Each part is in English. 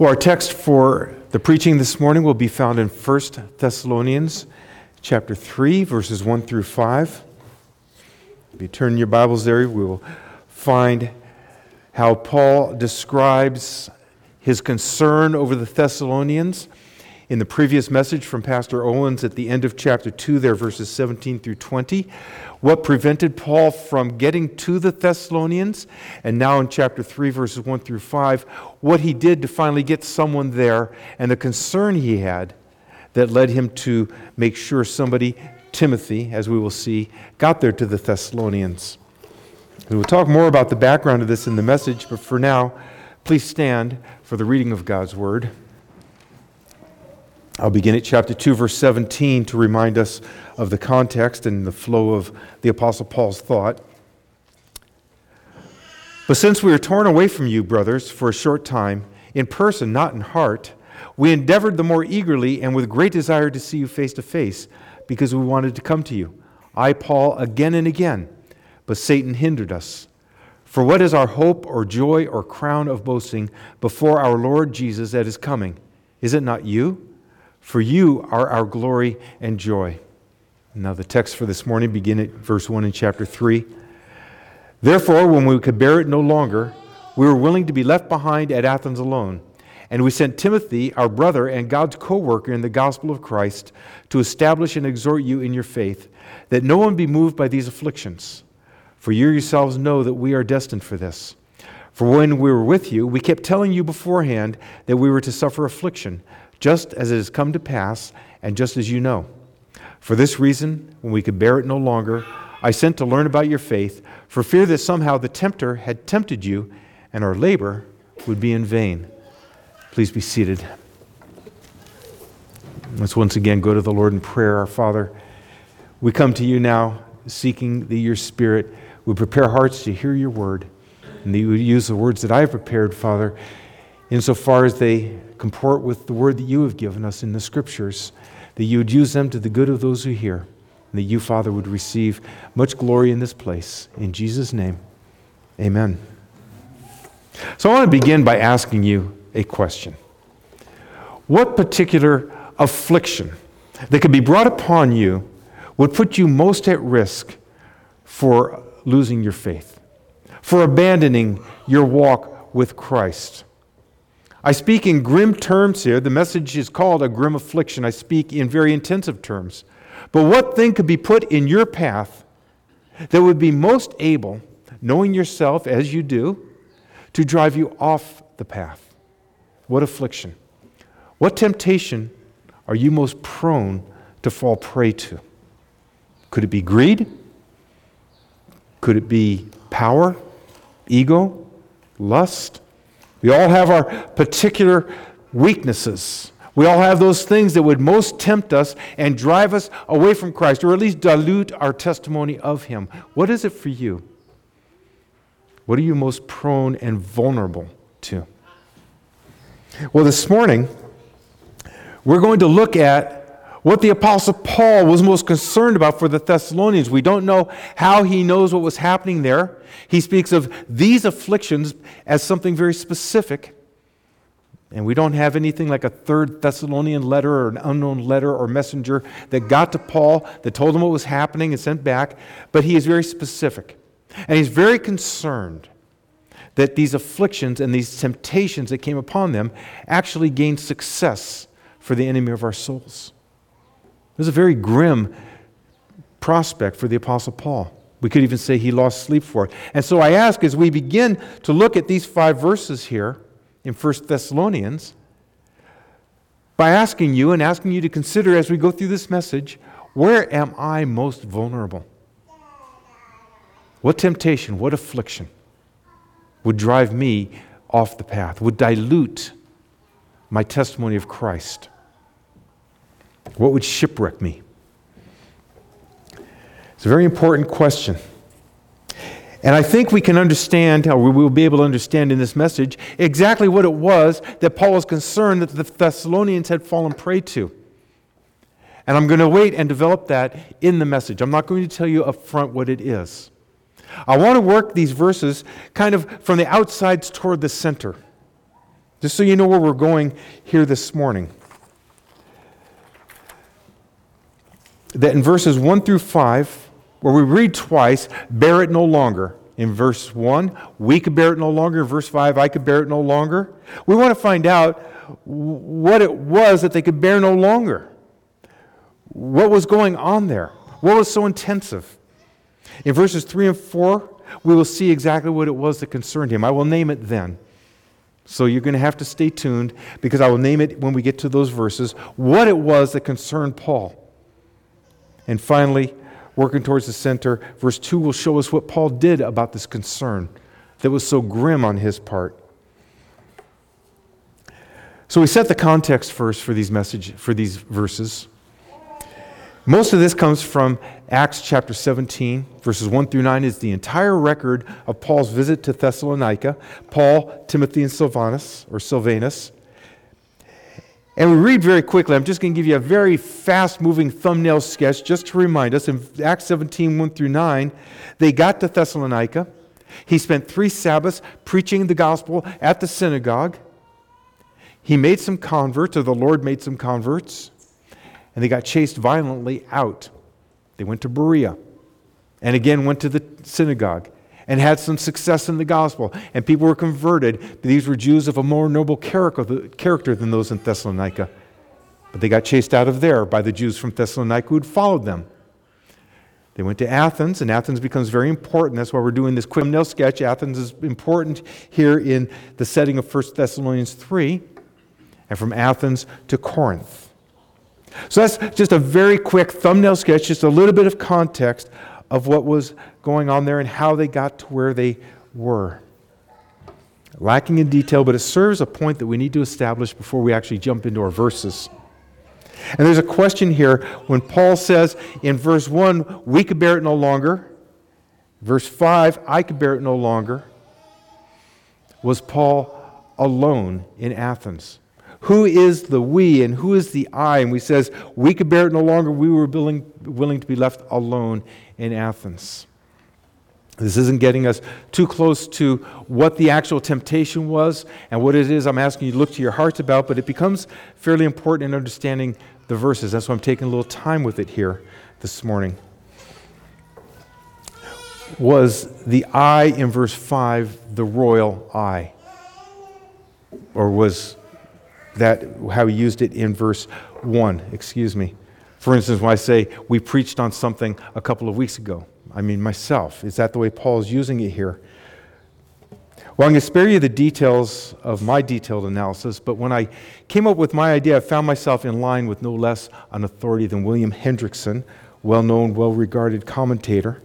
Well, our text for the preaching this morning will be found in 1 Thessalonians chapter 3, verses 1 through 5. If you turn your Bibles there, we will find how Paul describes his concern over the Thessalonians in the previous message from Pastor Owens at the end of chapter 2, there, verses 17 through 20. What prevented Paul from getting to the Thessalonians? And now in chapter 3, verses 1 through 5, what he did to finally get someone there and the concern he had that led him to make sure somebody, Timothy, as we will see, got there to the Thessalonians. We will talk more about the background of this in the message, but for now, please stand for the reading of God's Word. I'll begin at chapter 2, verse 17 to remind us of the context and the flow of the Apostle Paul's thought. But since we are torn away from you, brothers, for a short time, in person, not in heart, we endeavored the more eagerly and with great desire to see you face to face, because we wanted to come to you. I, Paul, again and again, but Satan hindered us. For what is our hope or joy or crown of boasting before our Lord Jesus at his coming? Is it not you? For you are our glory and joy. Now, the text for this morning begin at verse 1 in chapter 3. Therefore, when we could bear it no longer, we were willing to be left behind at Athens alone. And we sent Timothy, our brother and God's co worker in the gospel of Christ, to establish and exhort you in your faith, that no one be moved by these afflictions. For you yourselves know that we are destined for this. For when we were with you, we kept telling you beforehand that we were to suffer affliction just as it has come to pass, and just as you know. For this reason, when we could bear it no longer, I sent to learn about your faith, for fear that somehow the tempter had tempted you, and our labor would be in vain. Please be seated. Let's once again go to the Lord in prayer. Our Father, we come to you now seeking the, your Spirit. We prepare hearts to hear your word, and that you would use the words that I have prepared, Father, insofar as they comport with the word that you have given us in the scriptures, that you would use them to the good of those who hear, and that you, Father, would receive much glory in this place. In Jesus' name, amen. So I want to begin by asking you a question. What particular affliction that could be brought upon you would put you most at risk for losing your faith, for abandoning your walk with Christ? I speak in grim terms here. The message is called a grim affliction. I speak in very intensive terms. But what thing could be put in your path that would be most able, knowing yourself as you do, to drive you off the path? What affliction? What temptation are you most prone to fall prey to? Could it be greed? Could it be power, ego, lust? We all have our particular weaknesses. We all have those things that would most tempt us and drive us away from Christ, or at least dilute our testimony of Him. What is it for you? What are you most prone and vulnerable to? Well, this morning, we're going to look at what the Apostle Paul was most concerned about for the Thessalonians. We don't know how he knows what was happening there. He speaks of these afflictions as something very specific. And we don't have anything like a third Thessalonian letter or an unknown letter or messenger that got to Paul, that told him what was happening and sent back. But he is very specific. And he's very concerned that these afflictions and these temptations that came upon them actually gained success for the enemy of our souls. It was a very grim prospect for the Apostle Paul. We could even say he lost sleep for it. And so I ask, as we begin to look at these five verses here in 1 Thessalonians, by asking you and asking you to consider as we go through this message, where am I most vulnerable? What temptation, what affliction would drive me off the path, would dilute my testimony of Christ? What would shipwreck me? It's a very important question. And I think we can understand, or we will be able to understand in this message, exactly what it was that Paul was concerned that the Thessalonians had fallen prey to. And I'm going to wait and develop that in the message. I'm not going to tell you up front what it is. I want to work these verses kind of from the outsides toward the center. Just so you know where we're going here this morning. That in verses 1 through 5, where we read twice, bear it no longer. In verse 1, we could bear it no longer. In verse 5, I could bear it no longer. We want to find out what it was that they could bear no longer. What was going on there? What was so intensive? In verses 3 and 4, we will see exactly what it was that concerned him. I will name it then. So you're going to have to stay tuned because I will name it when we get to those verses what it was that concerned Paul. And finally, working towards the center, verse 2 will show us what Paul did about this concern that was so grim on his part. So we set the context first for these message for these verses. Most of this comes from Acts chapter 17, verses 1 through 9 is the entire record of Paul's visit to Thessalonica, Paul, Timothy, and Silvanus, or Silvanus. And we read very quickly. I'm just going to give you a very fast moving thumbnail sketch just to remind us. In Acts 17, 1 through 9, they got to Thessalonica. He spent three Sabbaths preaching the gospel at the synagogue. He made some converts, or the Lord made some converts and they got chased violently out. They went to Berea and again went to the synagogue and had some success in the gospel, and people were converted. These were Jews of a more noble character than those in Thessalonica. But they got chased out of there by the Jews from Thessalonica who had followed them. They went to Athens, and Athens becomes very important. That's why we're doing this quick nail sketch. Athens is important here in the setting of 1 Thessalonians 3, and from Athens to Corinth. So that's just a very quick thumbnail sketch, just a little bit of context of what was going on there and how they got to where they were. Lacking in detail, but it serves a point that we need to establish before we actually jump into our verses. And there's a question here when Paul says in verse 1, we could bear it no longer. Verse 5, I could bear it no longer. Was Paul alone in Athens? Who is the we and who is the I? And we says, we could bear it no longer. We were willing, willing to be left alone in Athens. This isn't getting us too close to what the actual temptation was and what it is I'm asking you to look to your hearts about, but it becomes fairly important in understanding the verses. That's why I'm taking a little time with it here this morning. Was the I in verse 5 the royal I? Or was that how he used it in verse 1, excuse me. For instance, when I say we preached on something a couple of weeks ago, I mean myself. Is that the way Paul is using it here? Well, I'm going to spare you the details of my detailed analysis, but when I came up with my idea, I found myself in line with no less an authority than William Hendriksen well known, well regarded commentator.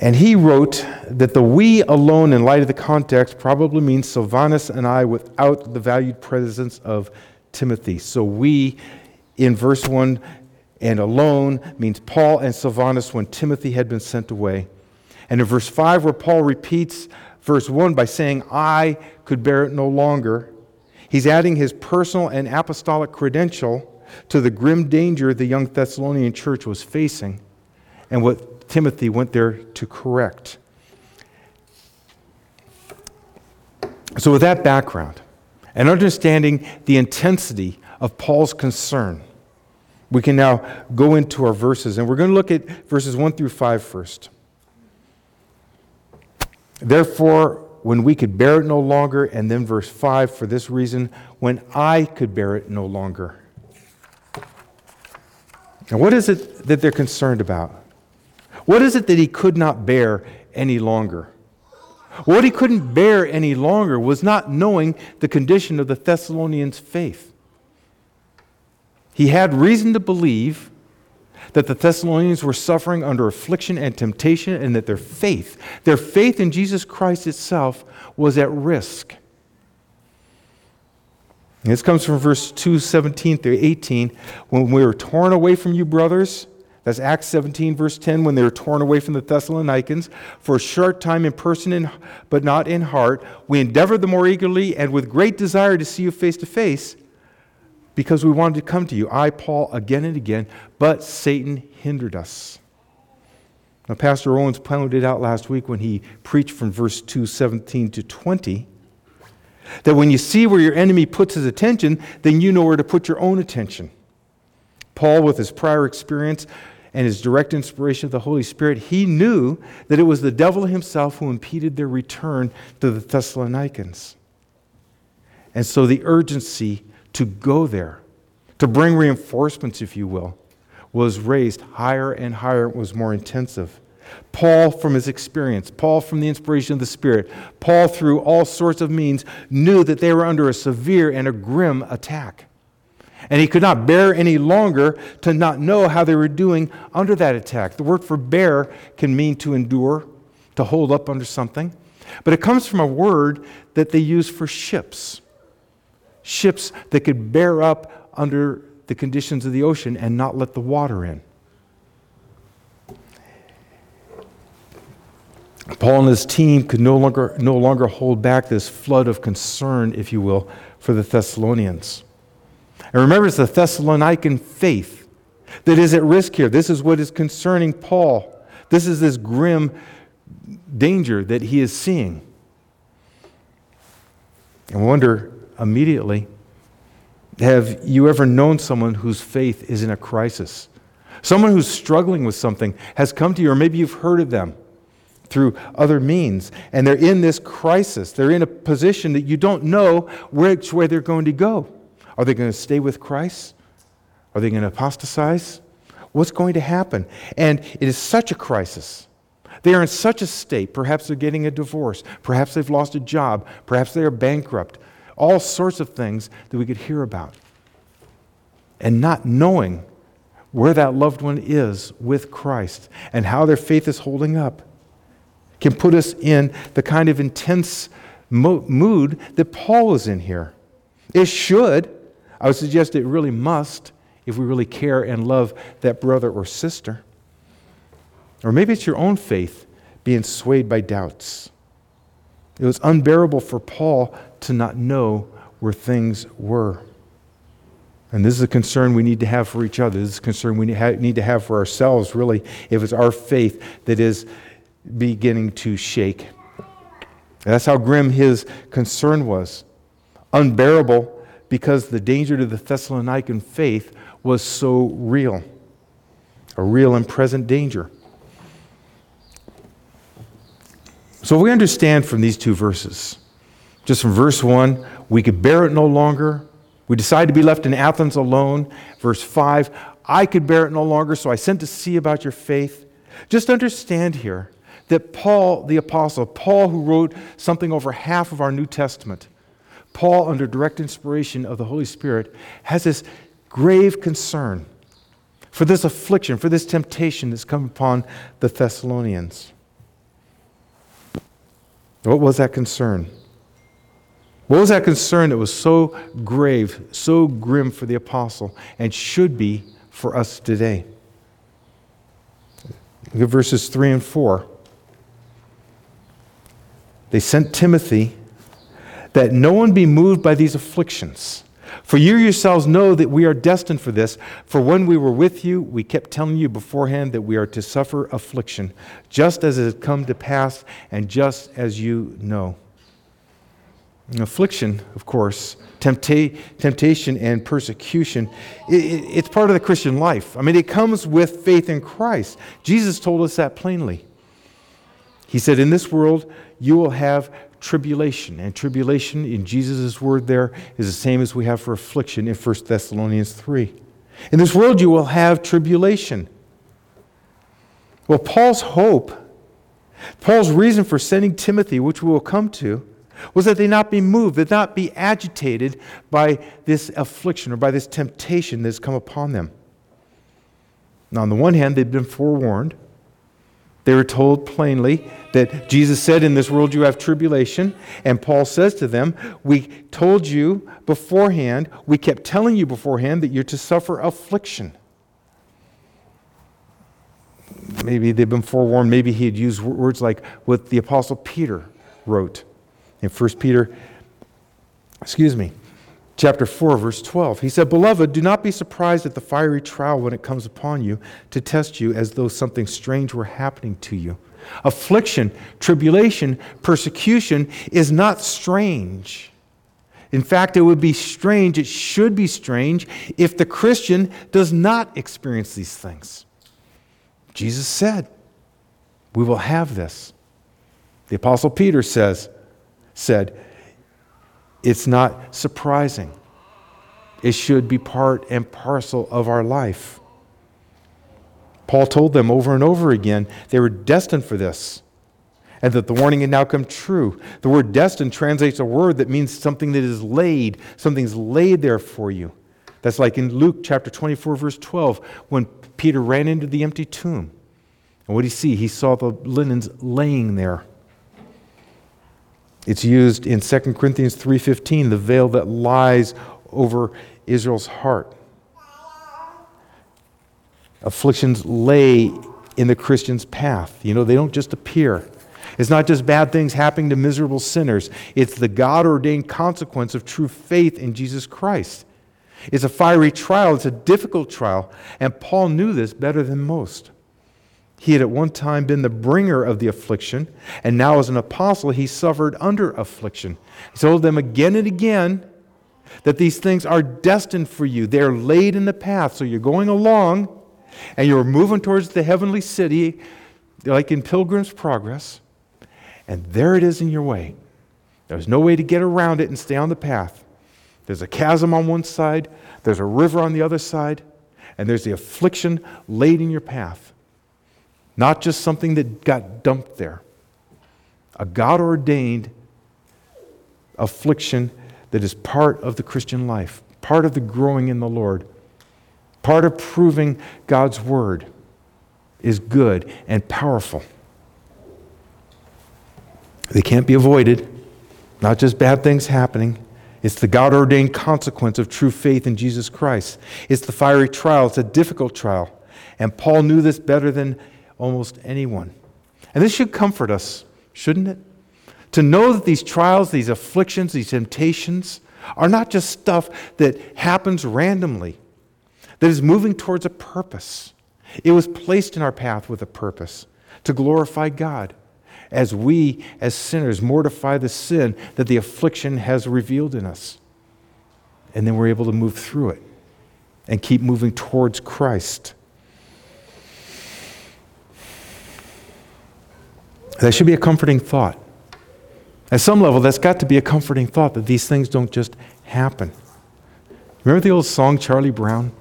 And he wrote that the we alone, in light of the context, probably means Silvanus and I without the valued presence of Timothy. So we, in verse 1, and alone means Paul and Silvanus when Timothy had been sent away. And in verse 5, where Paul repeats verse 1 by saying, I could bear it no longer, he's adding his personal and apostolic credential to the grim danger the young Thessalonian church was facing and what Timothy went there to correct. So, with that background and understanding the intensity of Paul's concern, we can now go into our verses. And we're going to look at verses 1 through 5 first. Therefore, when we could bear it no longer, and then verse 5, for this reason, when I could bear it no longer. Now, what is it that they're concerned about? What is it that he could not bear any longer? What he couldn't bear any longer was not knowing the condition of the Thessalonians' faith. He had reason to believe that the Thessalonians were suffering under affliction and temptation and that their faith, their faith in Jesus Christ itself, was at risk. this comes from verse 2, 17 through 18. When we were torn away from you, brothers, that's Acts 17, verse 10, when they were torn away from the Thessalonians. For a short time in person, but not in heart, we endeavored the more eagerly and with great desire to see you face to face because we wanted to come to you. I, Paul, again and again, but Satan hindered us. Now, Pastor Owens pointed it out last week when he preached from verse 2, 17 to 20, that when you see where your enemy puts his attention, then you know where to put your own attention. Paul, with his prior experience and his direct inspiration of the Holy Spirit, he knew that it was the devil himself who impeded their return to the Thessalonians. And so the urgency to go there, to bring reinforcements, if you will, was raised higher and higher, it was more intensive. Paul, from his experience, Paul, from the inspiration of the Spirit, Paul, through all sorts of means, knew that they were under a severe and a grim attack. And he could not bear any longer to not know how they were doing under that attack. The word for bear can mean to endure, to hold up under something, but it comes from a word that they use for ships. Ships that could bear up under the conditions of the ocean and not let the water in. Paul and his team could no longer, no longer hold back this flood of concern, if you will, for the Thessalonians. And remember, it's the Thessalonican faith that is at risk here. This is what is concerning Paul. This is this grim danger that he is seeing. And wonder immediately have you ever known someone whose faith is in a crisis? Someone who's struggling with something has come to you, or maybe you've heard of them through other means, and they're in this crisis. They're in a position that you don't know which way they're going to go. Are they going to stay with Christ? Are they going to apostatize? What's going to happen? And it is such a crisis. They are in such a state. Perhaps they're getting a divorce. Perhaps they've lost a job. Perhaps they are bankrupt. All sorts of things that we could hear about. And not knowing where that loved one is with Christ and how their faith is holding up can put us in the kind of intense mo- mood that Paul was in here. It should, I would suggest it really must, if we really care and love that brother or sister. Or maybe it's your own faith being swayed by doubts. It was unbearable for Paul to not know where things were. And this is a concern we need to have for each other. This is a concern we need to have for ourselves, really, if it's our faith that is beginning to shake. That's how grim his concern was. Unbearable because the danger to the Thessalonican faith was so real, a real and present danger. So, we understand from these two verses, just from verse 1, we could bear it no longer. We decided to be left in Athens alone. Verse 5, I could bear it no longer, so I sent to see about your faith. Just understand here that Paul, the apostle, Paul, who wrote something over half of our New Testament, Paul, under direct inspiration of the Holy Spirit, has this grave concern for this affliction, for this temptation that's come upon the Thessalonians. What was that concern? What was that concern that was so grave, so grim for the apostle, and should be for us today? Look at verses 3 and 4. They sent Timothy that no one be moved by these afflictions. For you yourselves know that we are destined for this. For when we were with you, we kept telling you beforehand that we are to suffer affliction, just as it has come to pass, and just as you know. Affliction, of course, tempta- temptation and persecution, it, it, it's part of the Christian life. I mean, it comes with faith in Christ. Jesus told us that plainly. He said, In this world, you will have tribulation. And tribulation, in Jesus' word there, is the same as we have for affliction in 1 Thessalonians 3. In this world, you will have tribulation. Well, Paul's hope, Paul's reason for sending Timothy, which we will come to, was that they not be moved, that not be agitated by this affliction or by this temptation that has come upon them. Now, on the one hand, they've been forewarned. They were told plainly that Jesus said, In this world you have tribulation. And Paul says to them, We told you beforehand, we kept telling you beforehand that you're to suffer affliction. Maybe they've been forewarned. Maybe he had used words like what the Apostle Peter wrote in 1 Peter, excuse me, chapter 4, verse 12. He said, Beloved, do not be surprised at the fiery trial when it comes upon you to test you as though something strange were happening to you. Affliction, tribulation, persecution is not strange. In fact, it would be strange, it should be strange, if the Christian does not experience these things. Jesus said, We will have this. The Apostle Peter says, said, It's not surprising. It should be part and parcel of our life. Paul told them over and over again they were destined for this and that the warning had now come true. The word destined translates a word that means something that is laid, something's laid there for you. That's like in Luke chapter 24, verse 12, when Peter ran into the empty tomb. And what did he see? He saw the linens laying there. It's used in 2 Corinthians 3:15, the veil that lies over Israel's heart. Afflictions lay in the Christian's path. You know, they don't just appear. It's not just bad things happening to miserable sinners, it's the God ordained consequence of true faith in Jesus Christ. It's a fiery trial, it's a difficult trial, and Paul knew this better than most. He had at one time been the bringer of the affliction, and now as an apostle, he suffered under affliction. He told them again and again that these things are destined for you. They're laid in the path. So you're going along and you're moving towards the heavenly city, like in Pilgrim's Progress, and there it is in your way. There's no way to get around it and stay on the path. There's a chasm on one side, there's a river on the other side, and there's the affliction laid in your path. Not just something that got dumped there. A God ordained affliction that is part of the Christian life, part of the growing in the Lord, part of proving God's word is good and powerful. They can't be avoided, not just bad things happening. It's the God ordained consequence of true faith in Jesus Christ. It's the fiery trial, it's a difficult trial. And Paul knew this better than almost anyone. And this should comfort us, shouldn't it? To know that these trials, these afflictions, these temptations are not just stuff that happens randomly, that is moving towards a purpose. It was placed in our path with a purpose to glorify God as we, as sinners, mortify the sin that the affliction has revealed in us. And then we're able to move through it and keep moving towards Christ. That should be a comforting thought. At some level, that's got to be a comforting thought that these things don't just happen. Remember the old song, Charlie Brown?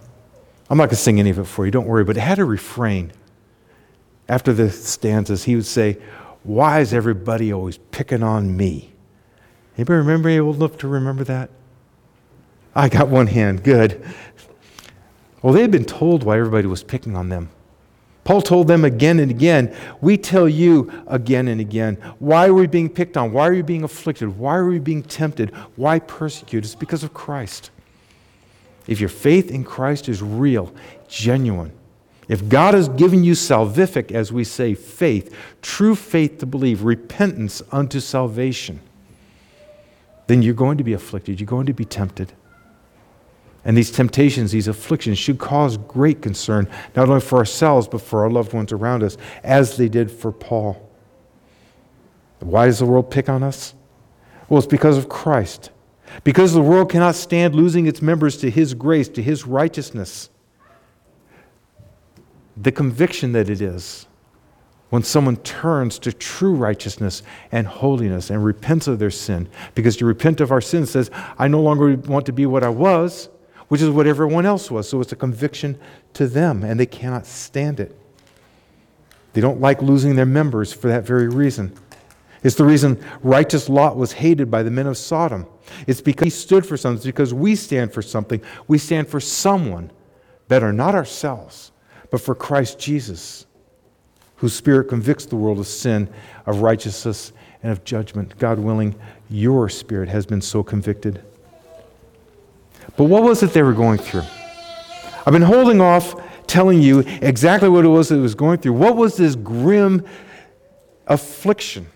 I'm not going to sing any of it for you, don't worry, but it had a refrain. After the stanzas, he would say, Why is everybody always picking on me? Anybody remember old enough to remember that? I got one hand, good. Well, they had been told why everybody was picking on them. Paul told them again and again, we tell you again and again, why are we being picked on? Why are we being afflicted? Why are we being tempted? Why persecuted? It's because of Christ. If your faith in Christ is real, genuine, if God has given you salvific, as we say, faith, true faith to believe, repentance unto salvation, then you're going to be afflicted. You're going to be tempted. And these temptations, these afflictions should cause great concern, not only for ourselves, but for our loved ones around us, as they did for Paul. Why does the world pick on us? Well, it's because of Christ. Because the world cannot stand losing its members to His grace, to His righteousness. The conviction that it is when someone turns to true righteousness and holiness and repents of their sin. Because to repent of our sin says, I no longer want to be what I was which is what everyone else was. So it's a conviction to them, and they cannot stand it. They don't like losing their members for that very reason. It's the reason righteous Lot was hated by the men of Sodom. It's because he stood for something. It's because we stand for something. We stand for someone better, not ourselves, but for Christ Jesus, whose spirit convicts the world of sin, of righteousness, and of judgment. God willing, your spirit has been so convicted. But what was it they were going through? I've been holding off telling you exactly what it was that it was going through. What was this grim affliction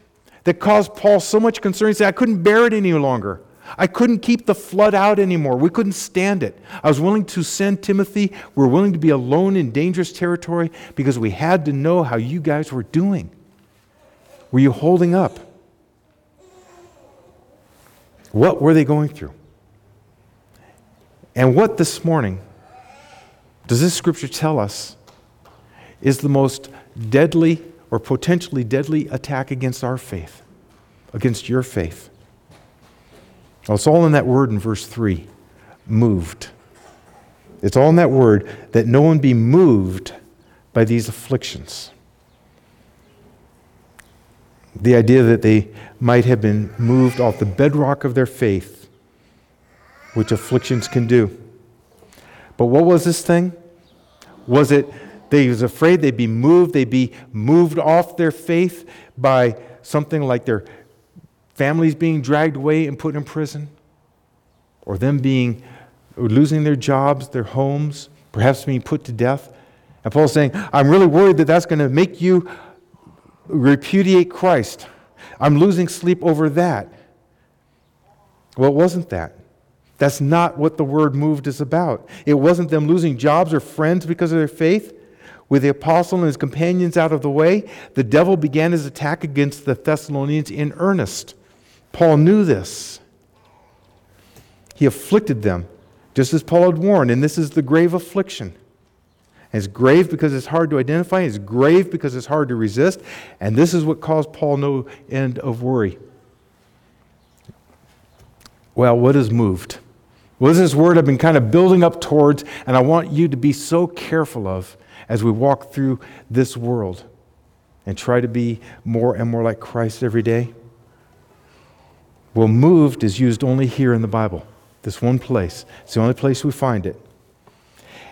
that caused Paul so much concern? He said, I couldn't bear it any longer. I couldn't keep the flood out anymore. We couldn't stand it. I was willing to send Timothy. We were willing to be alone in dangerous territory because we had to know how you guys were doing. Were you holding up? What were they going through? And what this morning does this scripture tell us is the most deadly or potentially deadly attack against our faith, against your faith? Well, it's all in that word in verse 3 moved. It's all in that word that no one be moved by these afflictions. The idea that they might have been moved off the bedrock of their faith, which afflictions can do. But what was this thing? Was it they was afraid they'd be moved, they'd be moved off their faith by something like their families being dragged away and put in prison, or them being or losing their jobs, their homes, perhaps being put to death. And Paul's saying, I'm really worried that that's going to make you repudiate Christ. I'm losing sleep over that. Well, it wasn't that. That's not what the word moved is about. It wasn't them losing jobs or friends because of their faith. With the apostle and his companions out of the way, the devil began his attack against the Thessalonians in earnest. Paul knew this. He afflicted them, just as Paul had warned, and this is the grave affliction. It's grave because it's hard to identify, it's grave because it's hard to resist, and this is what caused Paul no end of worry. Well, what is moved? What is this word I've been kind of building up towards, and I want you to be so careful of as we walk through this world and try to be more and more like Christ every day? Well, moved is used only here in the Bible, this one place. It's the only place we find it.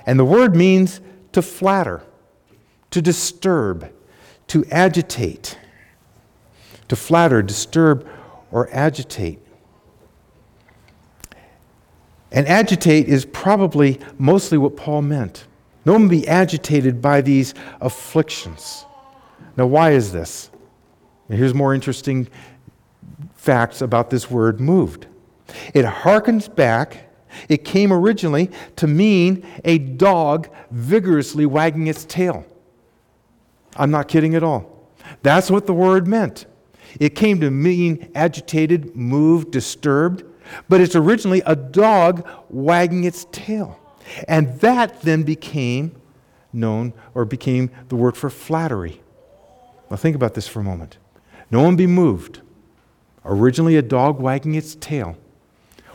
And the word means to flatter, to disturb, to agitate. To flatter, disturb, or agitate. And agitate is probably mostly what Paul meant. One be agitated by these afflictions. Now, why is this? Now, here's more interesting facts about this word moved. It harkens back, it came originally to mean a dog vigorously wagging its tail. I'm not kidding at all. That's what the word meant. It came to mean agitated, moved, disturbed, but it's originally a dog wagging its tail. And that then became known or became the word for flattery. Now, think about this for a moment. No one be moved originally a dog wagging its tail,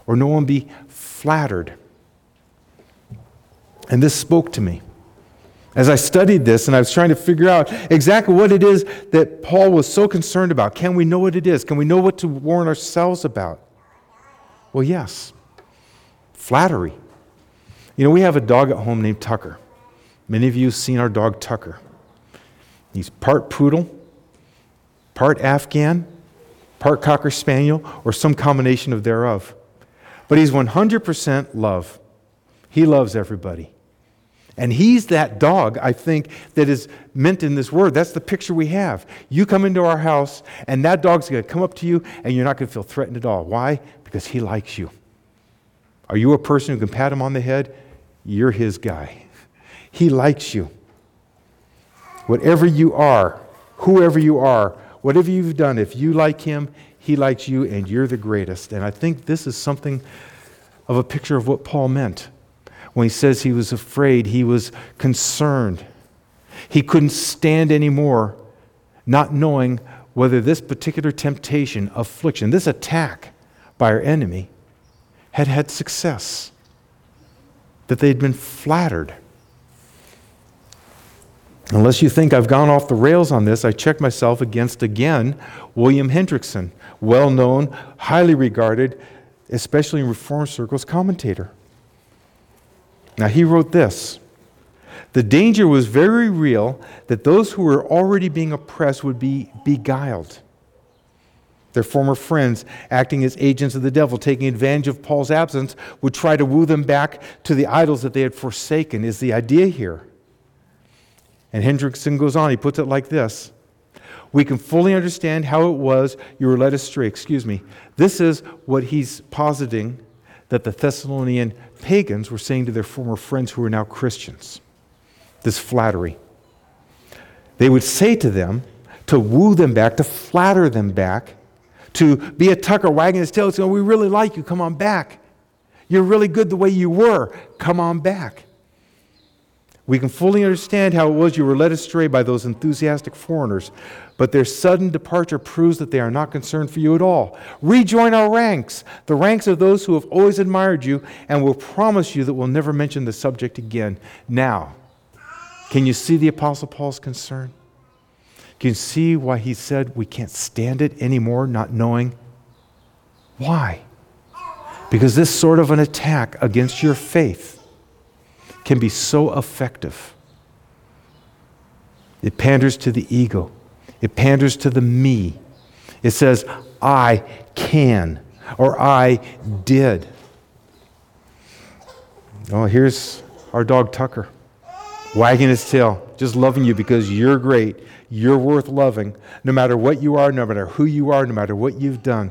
or no one be flattered. And this spoke to me. As I studied this and I was trying to figure out exactly what it is that Paul was so concerned about, can we know what it is? Can we know what to warn ourselves about? Well, yes. Flattery. You know, we have a dog at home named Tucker. Many of you have seen our dog Tucker. He's part poodle, part Afghan, part Cocker Spaniel, or some combination of thereof. But he's 100% love. He loves everybody. And he's that dog, I think, that is meant in this word. That's the picture we have. You come into our house, and that dog's going to come up to you, and you're not going to feel threatened at all. Why? Because he likes you. Are you a person who can pat him on the head? You're his guy. He likes you. Whatever you are, whoever you are, Whatever you've done, if you like him, he likes you, and you're the greatest. And I think this is something of a picture of what Paul meant when he says he was afraid, he was concerned. He couldn't stand anymore not knowing whether this particular temptation, affliction, this attack by our enemy had had success, that they'd been flattered. Unless you think I've gone off the rails on this, I check myself against again William Hendriksen, well known, highly regarded, especially in Reform circles, commentator. Now, he wrote this The danger was very real that those who were already being oppressed would be beguiled. Their former friends, acting as agents of the devil, taking advantage of Paul's absence, would try to woo them back to the idols that they had forsaken, is the idea here. And Hendriksen goes on, he puts it like this We can fully understand how it was you were led astray. Excuse me. This is what he's positing that the Thessalonian pagans were saying to their former friends who are now Christians. This flattery. They would say to them, to woo them back, to flatter them back, to be a tucker wagging his tail, saying, We really like you, come on back. You're really good the way you were, come on back. We can fully understand how it was you were led astray by those enthusiastic foreigners, but their sudden departure proves that they are not concerned for you at all. Rejoin our ranks, the ranks of those who have always admired you, and will promise you that we'll never mention the subject again. Now, can you see the Apostle Paul's concern? Can you see why he said we can't stand it anymore, not knowing? Why? Because this sort of an attack against your faith can be so effective. It panders to the ego, it panders to the me. It says, I can, or I did. Oh, here's our dog Tucker, wagging his tail, just loving you because you're great. You're worth loving, no matter what you are, no matter who you are, no matter what you've done.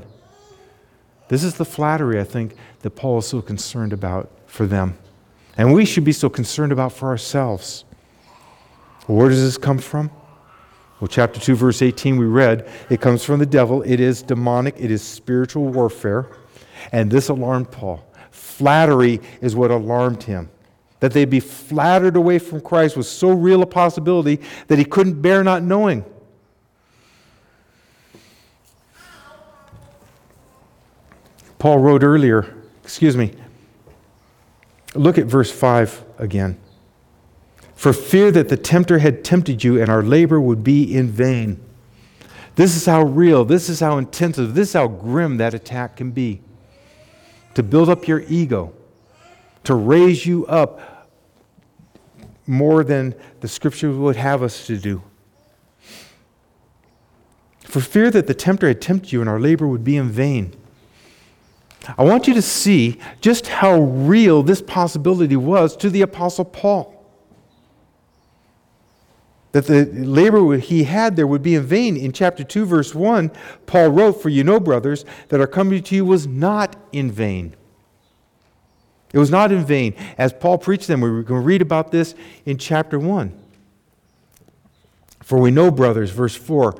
This is the flattery, I think, that Paul is so concerned about for them. And we should be so concerned about for ourselves. Where does this come from? Well, chapter 2, verse 18, we read, it comes from the devil. It is demonic, it is spiritual warfare. And this alarmed Paul. Flattery is what alarmed him. That they'd be flattered away from Christ was so real a possibility that he couldn't bear not knowing. Paul wrote earlier, excuse me, Look at verse 5 again. For fear that the tempter had tempted you and our labor would be in vain. This is how real, this is how intensive, this is how grim that attack can be. To build up your ego, to raise you up more than the scripture would have us to do. For fear that the tempter had tempted you and our labor would be in vain. I want you to see just how real this possibility was to the Apostle Paul. That the labor he had there would be in vain. In chapter 2, verse 1, Paul wrote, For you know, brothers, that our coming to you was not in vain. It was not in vain. As Paul preached them, we can read about this in chapter 1. For we know, brothers, verse 4,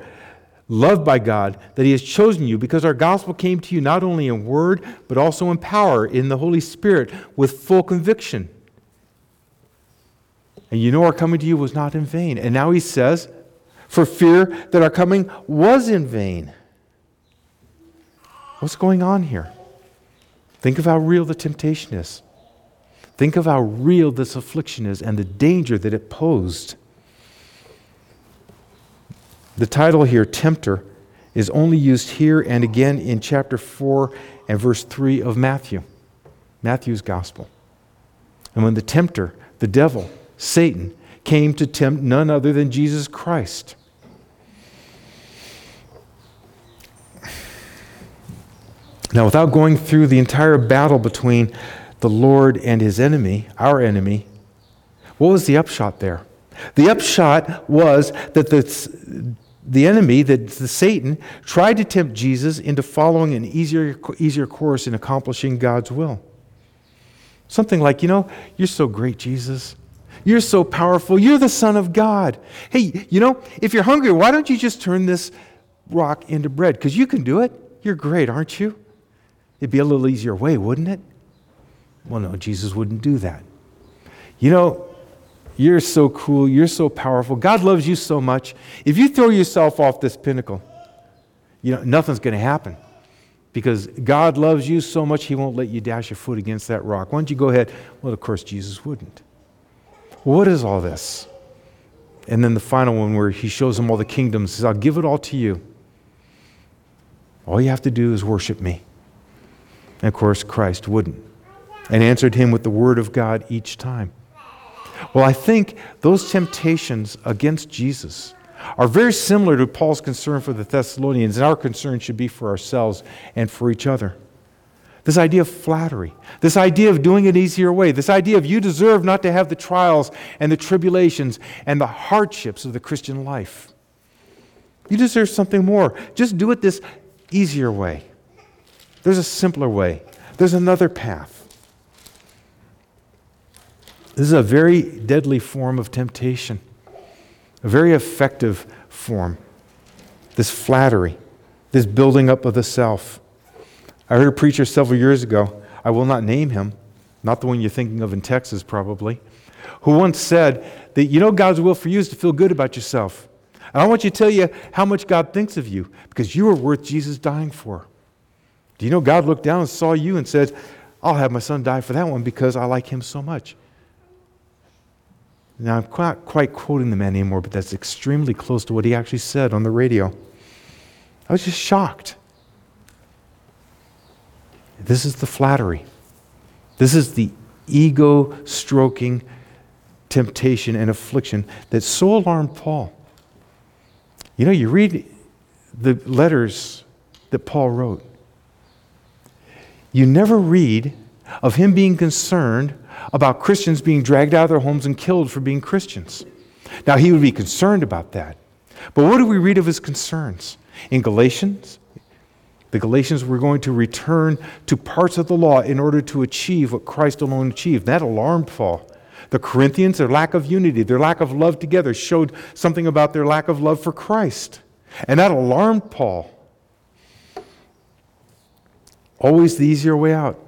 loved by God, that He has chosen you because our gospel came to you not only in word, but also in power, in the Holy Spirit, with full conviction. And you know our coming to you was not in vain. And now He says, for fear that our coming was in vain. What's going on here? Think of how real the temptation is. Think of how real this affliction is and the danger that it posed. The title here, Tempter, is only used here and again in chapter 4 and verse 3 of Matthew, Matthew's gospel. And when the tempter, the devil, Satan, came to tempt none other than Jesus Christ. Now, without going through the entire battle between the Lord and his enemy, our enemy, what was the upshot there? The upshot was that the the enemy, that the Satan, tried to tempt Jesus into following an easier, easier course in accomplishing God's will. Something like, you know, you're so great, Jesus. You're so powerful. You're the Son of God. Hey, you know, if you're hungry, why don't you just turn this rock into bread? Because you can do it. You're great, aren't you? It'd be a little easier way, wouldn't it? Well, no, Jesus wouldn't do that. You know, you're so cool. You're so powerful. God loves you so much. If you throw yourself off this pinnacle, you know, nothing's going to happen because God loves you so much, He won't let you dash your foot against that rock. Why don't you go ahead? Well, of course, Jesus wouldn't. What is all this? And then the final one where He shows them all the kingdoms, says, I'll give it all to you. All you have to do is worship me. And of course, Christ wouldn't and answered him with the word of God each time. Well, I think those temptations against Jesus are very similar to Paul's concern for the Thessalonians, and our concern should be for ourselves and for each other. This idea of flattery, this idea of doing it easier way, this idea of you deserve not to have the trials and the tribulations and the hardships of the Christian life. You deserve something more. Just do it this easier way. There's a simpler way, there's another path. This is a very deadly form of temptation, a very effective form. This flattery, this building up of the self. I heard a preacher several years ago, I will not name him, not the one you're thinking of in Texas probably, who once said that you know God's will for you is to feel good about yourself. And I want you to tell you how much God thinks of you because you are worth Jesus dying for. Do you know God looked down and saw you and said, I'll have my son die for that one because I like him so much. Now, I'm not quite quoting the man anymore, but that's extremely close to what he actually said on the radio. I was just shocked. This is the flattery. This is the ego stroking temptation and affliction that so alarmed Paul. You know, you read the letters that Paul wrote, you never read of him being concerned about Christians being dragged out of their homes and killed for being Christians. Now, he would be concerned about that. But what do we read of his concerns? In Galatians, the Galatians were going to return to parts of the law in order to achieve what Christ alone achieved. That alarmed Paul. The Corinthians, their lack of unity, their lack of love together, showed something about their lack of love for Christ. And that alarmed Paul. Always the easier way out.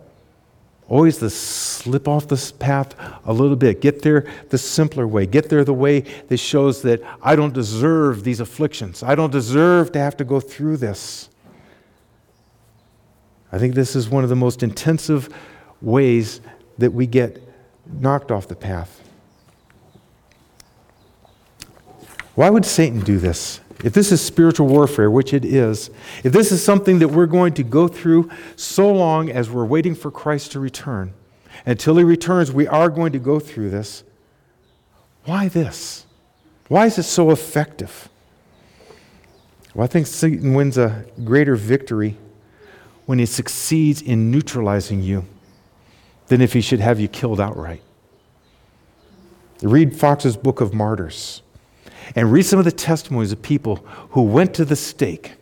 Always the slip off this path a little bit. Get there the simpler way. Get there the way that shows that I don't deserve these afflictions. I don't deserve to have to go through this. I think this is one of the most intensive ways that we get knocked off the path. Why would Satan do this? If this is spiritual warfare, which it is, if this is something that we're going to go through so long as we're waiting for Christ to return, until he returns, we are going to go through this. Why this? Why is it so effective? Well, I think Satan wins a greater victory when he succeeds in neutralizing you than if he should have you killed outright. Read Foxe's Book of Martyrs and read some of the testimonies of people who went to the stake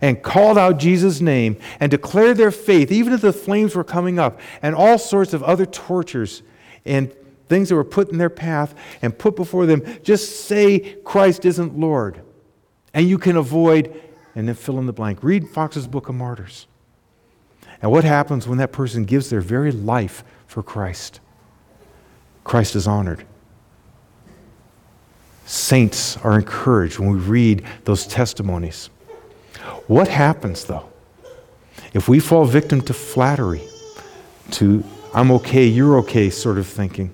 and called out Jesus' name and declared their faith, even if the flames were coming up, and all sorts of other tortures and things that were put in their path and put before them. Just say Christ isn't Lord, and you can avoid, and then fill in the blank. Read Foxe's Book of Martyrs. And what happens when that person gives their very life for Christ? Christ is honored. Saints are encouraged when we read those testimonies. What happens, though, if we fall victim to flattery, to I'm okay, you're okay sort of thinking?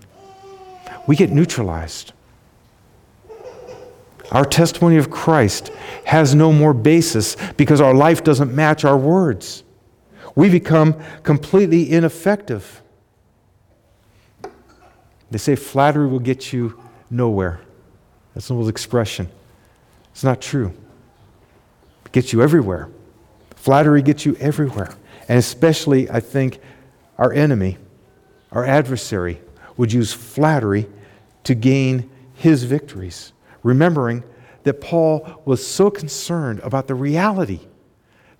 We get neutralized. Our testimony of Christ has no more basis because our life doesn't match our words we become completely ineffective. They say flattery will get you nowhere. That's an old expression. It's not true. It gets you everywhere. Flattery gets you everywhere. And especially, I think, our enemy, our adversary, would use flattery to gain his victories. Remembering that Paul was so concerned about the reality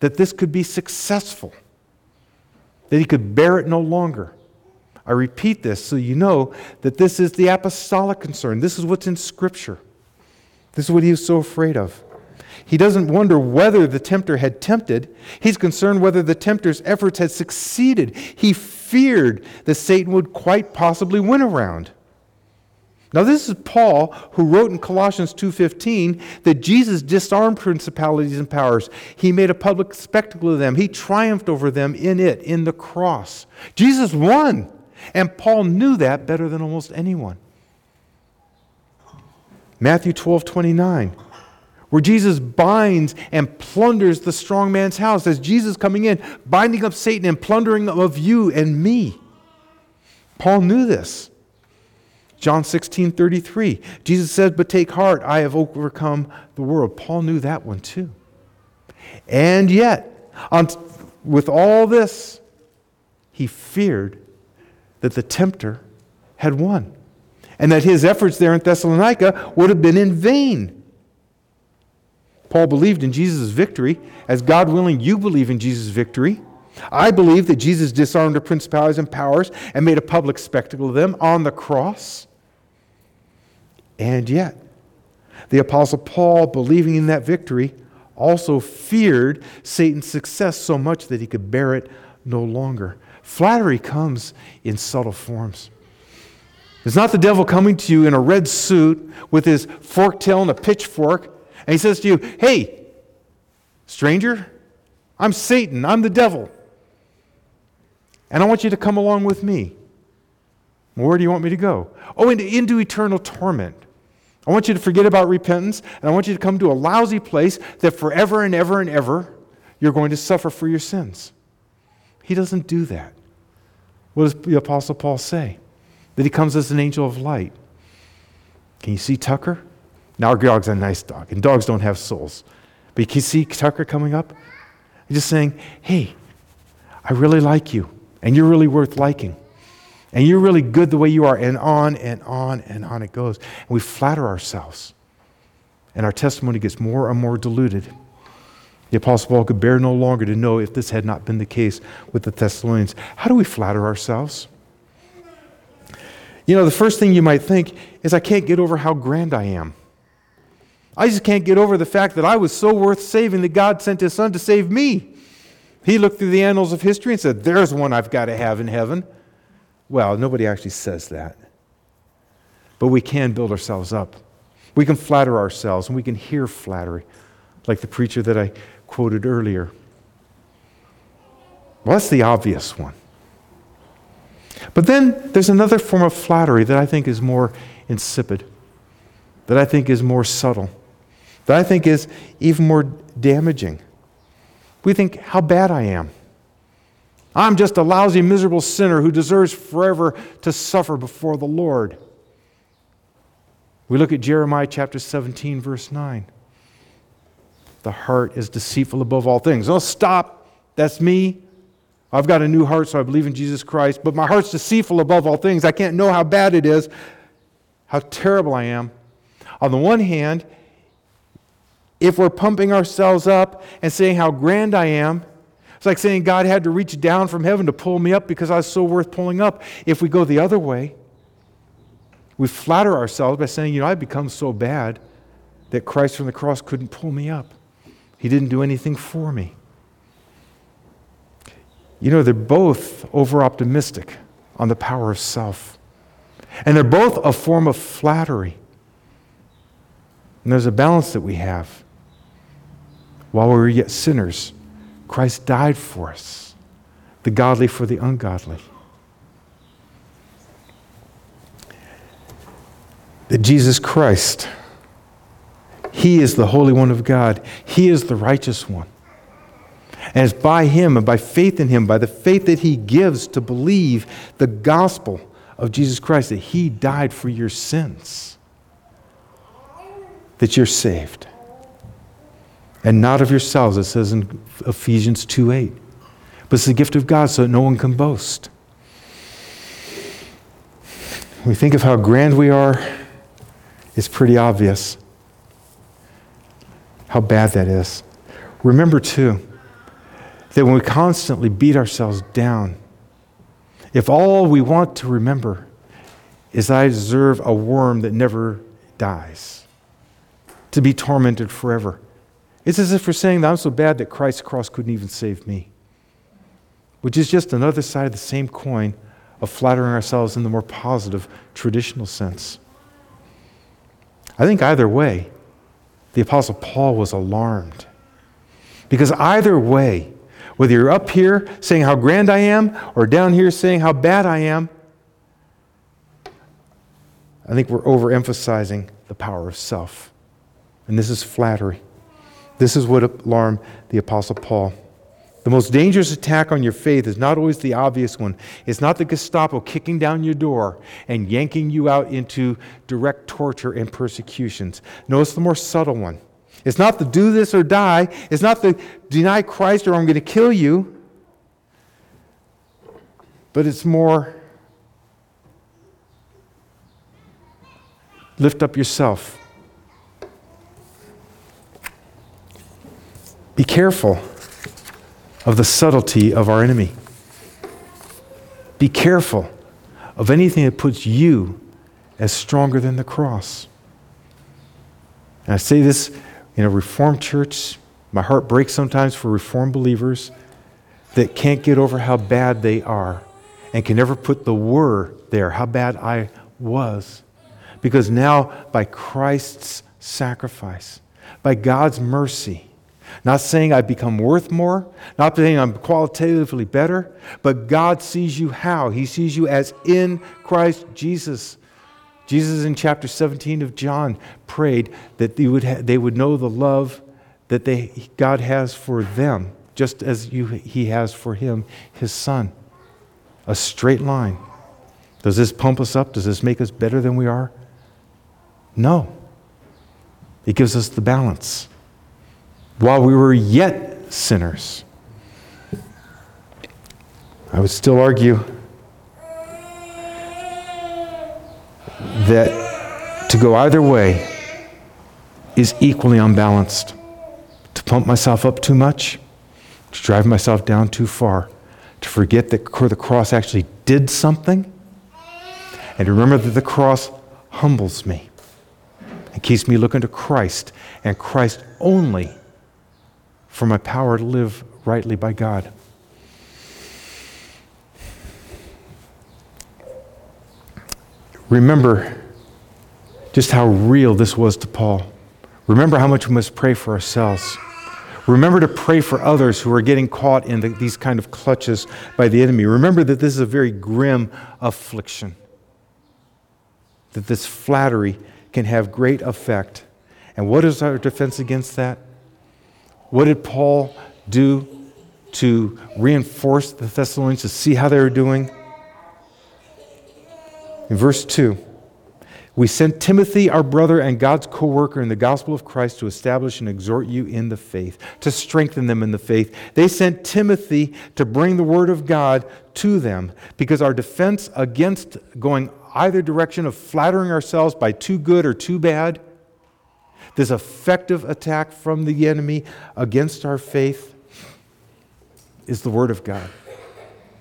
that this could be successful that he could bear it no longer. I repeat this so you know that this is the apostolic concern. This is what's in Scripture. This is what he was so afraid of. He doesn't wonder whether the tempter had tempted. He's concerned whether the tempter's efforts had succeeded. He feared that Satan would quite possibly win around. Now this is Paul who wrote in Colossians 2:15 that Jesus disarmed principalities and powers. He made a public spectacle of them. He triumphed over them in it, in the cross. Jesus won. And Paul knew that better than almost anyone. Matthew 12:29 where Jesus binds and plunders the strong man's house as Jesus coming in, binding up Satan and plundering of you and me. Paul knew this. John 16, 33. Jesus says, But take heart, I have overcome the world. Paul knew that one too. And yet, on, with all this, he feared that the tempter had won and that his efforts there in Thessalonica would have been in vain. Paul believed in Jesus' victory. As God willing, you believe in Jesus' victory. I believe that Jesus disarmed the principalities and powers and made a public spectacle of them on the cross. And yet, the Apostle Paul, believing in that victory, also feared Satan's success so much that he could bear it no longer. Flattery comes in subtle forms. It's not the devil coming to you in a red suit with his fork tail and a pitchfork, and he says to you, Hey, stranger, I'm Satan, I'm the devil, and I want you to come along with me. Where do you want me to go? Oh, into, into eternal torment. I want you to forget about repentance, and I want you to come to a lousy place that forever and ever and ever you're going to suffer for your sins. He doesn't do that. What does the Apostle Paul say? That he comes as an angel of light. Can you see Tucker? Now, our dog's a nice dog, and dogs don't have souls. But can you see Tucker coming up? He's just saying, Hey, I really like you, and you're really worth liking. And you're really good the way you are, and on and on and on it goes. And we flatter ourselves. And our testimony gets more and more diluted. The Apostle Paul could bear no longer to know if this had not been the case with the Thessalonians. How do we flatter ourselves? You know, the first thing you might think is, I can't get over how grand I am. I just can't get over the fact that I was so worth saving that God sent His Son to save me. He looked through the annals of history and said, There's one I've got to have in heaven. Well, nobody actually says that. But we can build ourselves up. We can flatter ourselves, and we can hear flattery, like the preacher that I quoted earlier. Well, that's the obvious one. But then there's another form of flattery that I think is more insipid, that I think is more subtle, that I think is even more damaging. We think how bad I am. I'm just a lousy, miserable sinner who deserves forever to suffer before the Lord. We look at Jeremiah chapter 17, verse 9. The heart is deceitful above all things. Oh, stop. That's me. I've got a new heart, so I believe in Jesus Christ. But my heart's deceitful above all things. I can't know how bad it is, how terrible I am. On the one hand, if we're pumping ourselves up and saying how grand I am, it's like saying God had to reach down from heaven to pull me up because I was so worth pulling up. If we go the other way, we flatter ourselves by saying, you know, I've become so bad that Christ from the cross couldn't pull me up. He didn't do anything for me. You know, they're both over optimistic on the power of self. And they're both a form of flattery. And there's a balance that we have. While we were yet sinners, Christ died for us, the godly for the ungodly. That Jesus Christ, He is the Holy One of God, He is the righteous one. And it's by Him and by faith in Him, by the faith that He gives to believe the gospel of Jesus Christ, that He died for your sins, that you're saved and not of yourselves, it says in Ephesians 2 8. But it's the gift of God so that no one can boast. We think of how grand we are, it's pretty obvious how bad that is. Remember, too, that when we constantly beat ourselves down, if all we want to remember is I deserve a worm that never dies, to be tormented forever, it's as if we're saying that I'm so bad that Christ's cross couldn't even save me, which is just another side of the same coin of flattering ourselves in the more positive, traditional sense. I think either way, the Apostle Paul was alarmed. Because either way, whether you're up here saying how grand I am or down here saying how bad I am, I think we're overemphasizing the power of self. And this is flattery. This is what alarmed the Apostle Paul. The most dangerous attack on your faith is not always the obvious one. It's not the Gestapo kicking down your door and yanking you out into direct torture and persecutions. No, it's the more subtle one. It's not the do this or die. It's not the deny Christ or I'm going to kill you. But it's more lift up yourself Be careful of the subtlety of our enemy. Be careful of anything that puts you as stronger than the cross. And I say this in a Reformed church. My heart breaks sometimes for Reformed believers that can't get over how bad they are and can never put the were there, how bad I was. Because now, by Christ's sacrifice, by God's mercy, not saying I've become worth more, not saying I'm qualitatively better, but God sees you how? He sees you as in Christ Jesus. Jesus in chapter 17 of John prayed that they would, ha- they would know the love that they, God has for them, just as you, He has for Him, His Son. A straight line. Does this pump us up? Does this make us better than we are? No. It gives us the balance. While we were yet sinners, I would still argue that to go either way is equally unbalanced. To pump myself up too much, to drive myself down too far, to forget that the cross actually did something, and to remember that the cross humbles me and keeps me looking to Christ and Christ only for my power to live rightly by God. Remember just how real this was to Paul. Remember how much we must pray for ourselves. Remember to pray for others who are getting caught in the, these kind of clutches by the enemy. Remember that this is a very grim affliction, that this flattery can have great effect. And what is our defense against that? What did Paul do to reinforce the Thessalonians to see how they were doing? In verse 2, we sent Timothy, our brother and God's co worker in the gospel of Christ, to establish and exhort you in the faith, to strengthen them in the faith. They sent Timothy to bring the word of God to them because our defense against going either direction of flattering ourselves by too good or too bad this effective attack from the enemy against our faith is the Word of God.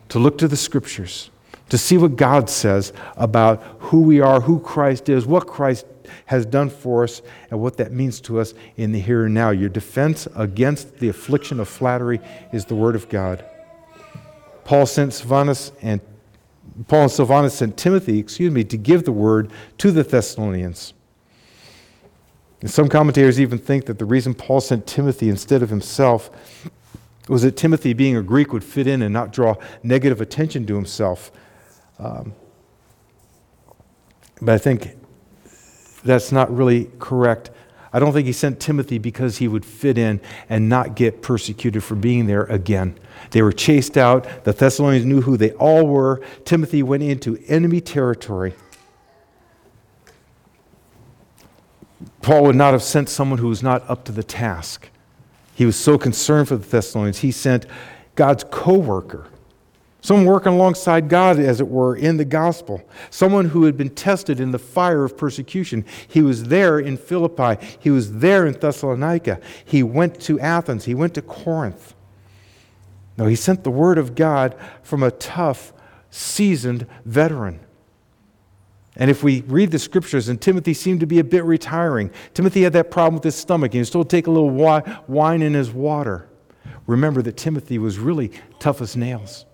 To look to the Scriptures, to see what God says about who we are, who Christ is, what Christ has done for us, and what that means to us in the here and now. Your defense against the affliction of flattery is the Word of God. Paul sent Silvanus and Paul and Silvanus sent Timothy, excuse me, to give the word to the Thessalonians. And some commentators even think that the reason Paul sent Timothy instead of himself was that Timothy, being a Greek, would fit in and not draw negative attention to himself. Um, but I think that's not really correct. I don't think he sent Timothy because he would fit in and not get persecuted for being there again. They were chased out. The Thessalonians knew who they all were. Timothy went into enemy territory. Paul would not have sent someone who was not up to the task. He was so concerned for the Thessalonians, he sent God's co worker, someone working alongside God, as it were, in the gospel, someone who had been tested in the fire of persecution. He was there in Philippi, he was there in Thessalonica, he went to Athens, he went to Corinth. No, he sent the word of God from a tough, seasoned veteran. And if we read the scriptures, and Timothy seemed to be a bit retiring, Timothy had that problem with his stomach, and he to take a little wine in his water. Remember that Timothy was really tough as nails.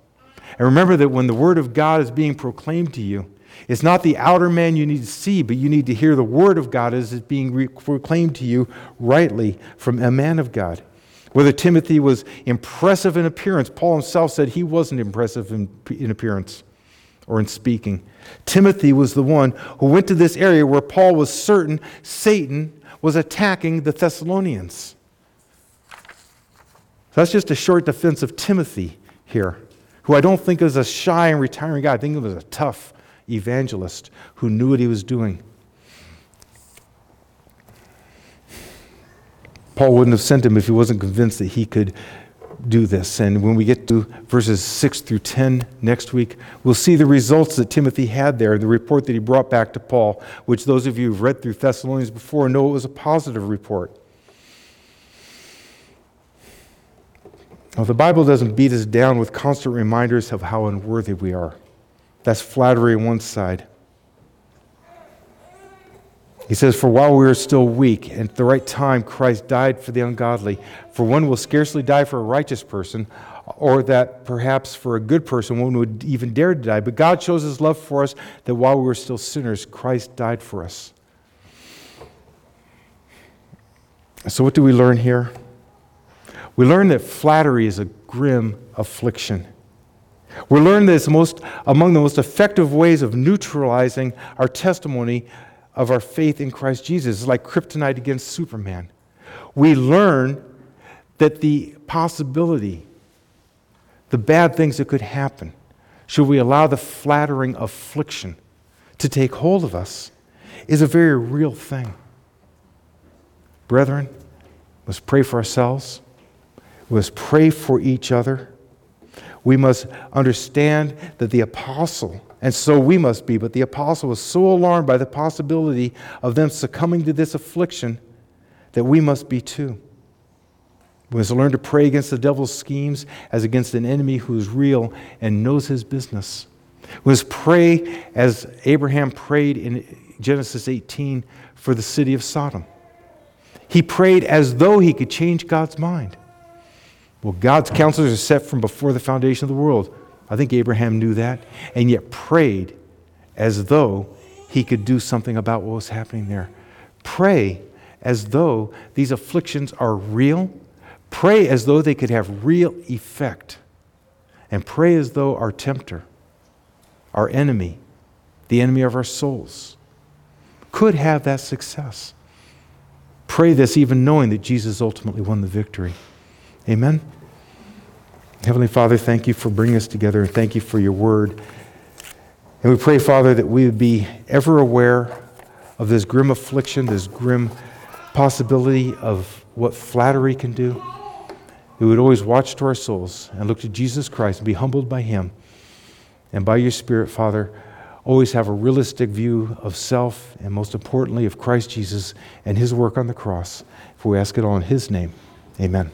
And remember that when the word of God is being proclaimed to you, it's not the outer man you need to see, but you need to hear the word of God as it's being proclaimed to you rightly from a man of God. Whether Timothy was impressive in appearance, Paul himself said he wasn't impressive in, in appearance or in speaking. Timothy was the one who went to this area where Paul was certain Satan was attacking the Thessalonians. So that's just a short defense of Timothy here, who I don't think is a shy and retiring guy. I think he was a tough evangelist who knew what he was doing. Paul wouldn't have sent him if he wasn't convinced that he could do this. And when we get to verses 6 through 10 next week, we'll see the results that Timothy had there, the report that he brought back to Paul, which those of you who've read through Thessalonians before know it was a positive report. Well, the Bible doesn't beat us down with constant reminders of how unworthy we are. That's flattery on one side. He says, For while we are still weak, and at the right time, Christ died for the ungodly. For one will scarcely die for a righteous person, or that perhaps for a good person one would even dare to die. But God shows his love for us that while we were still sinners, Christ died for us. So, what do we learn here? We learn that flattery is a grim affliction. We learn that it's most, among the most effective ways of neutralizing our testimony of our faith in Christ Jesus. It's like kryptonite against Superman. We learn that the possibility, the bad things that could happen, should we allow the flattering affliction to take hold of us, is a very real thing. Brethren, let's pray for ourselves. We must pray for each other. We must understand that the apostle and so we must be. But the apostle was so alarmed by the possibility of them succumbing to this affliction that we must be too. We must learn to pray against the devil's schemes as against an enemy who is real and knows his business. We must pray as Abraham prayed in Genesis 18 for the city of Sodom. He prayed as though he could change God's mind. Well, God's counselors are set from before the foundation of the world. I think Abraham knew that, and yet prayed as though he could do something about what was happening there. Pray as though these afflictions are real. Pray as though they could have real effect. And pray as though our tempter, our enemy, the enemy of our souls, could have that success. Pray this even knowing that Jesus ultimately won the victory. Amen. Heavenly Father, thank you for bringing us together and thank you for your word. And we pray, Father, that we would be ever aware of this grim affliction, this grim possibility of what flattery can do. We would always watch to our souls and look to Jesus Christ and be humbled by him. And by your Spirit, Father, always have a realistic view of self and most importantly of Christ Jesus and his work on the cross. For we ask it all in his name. Amen.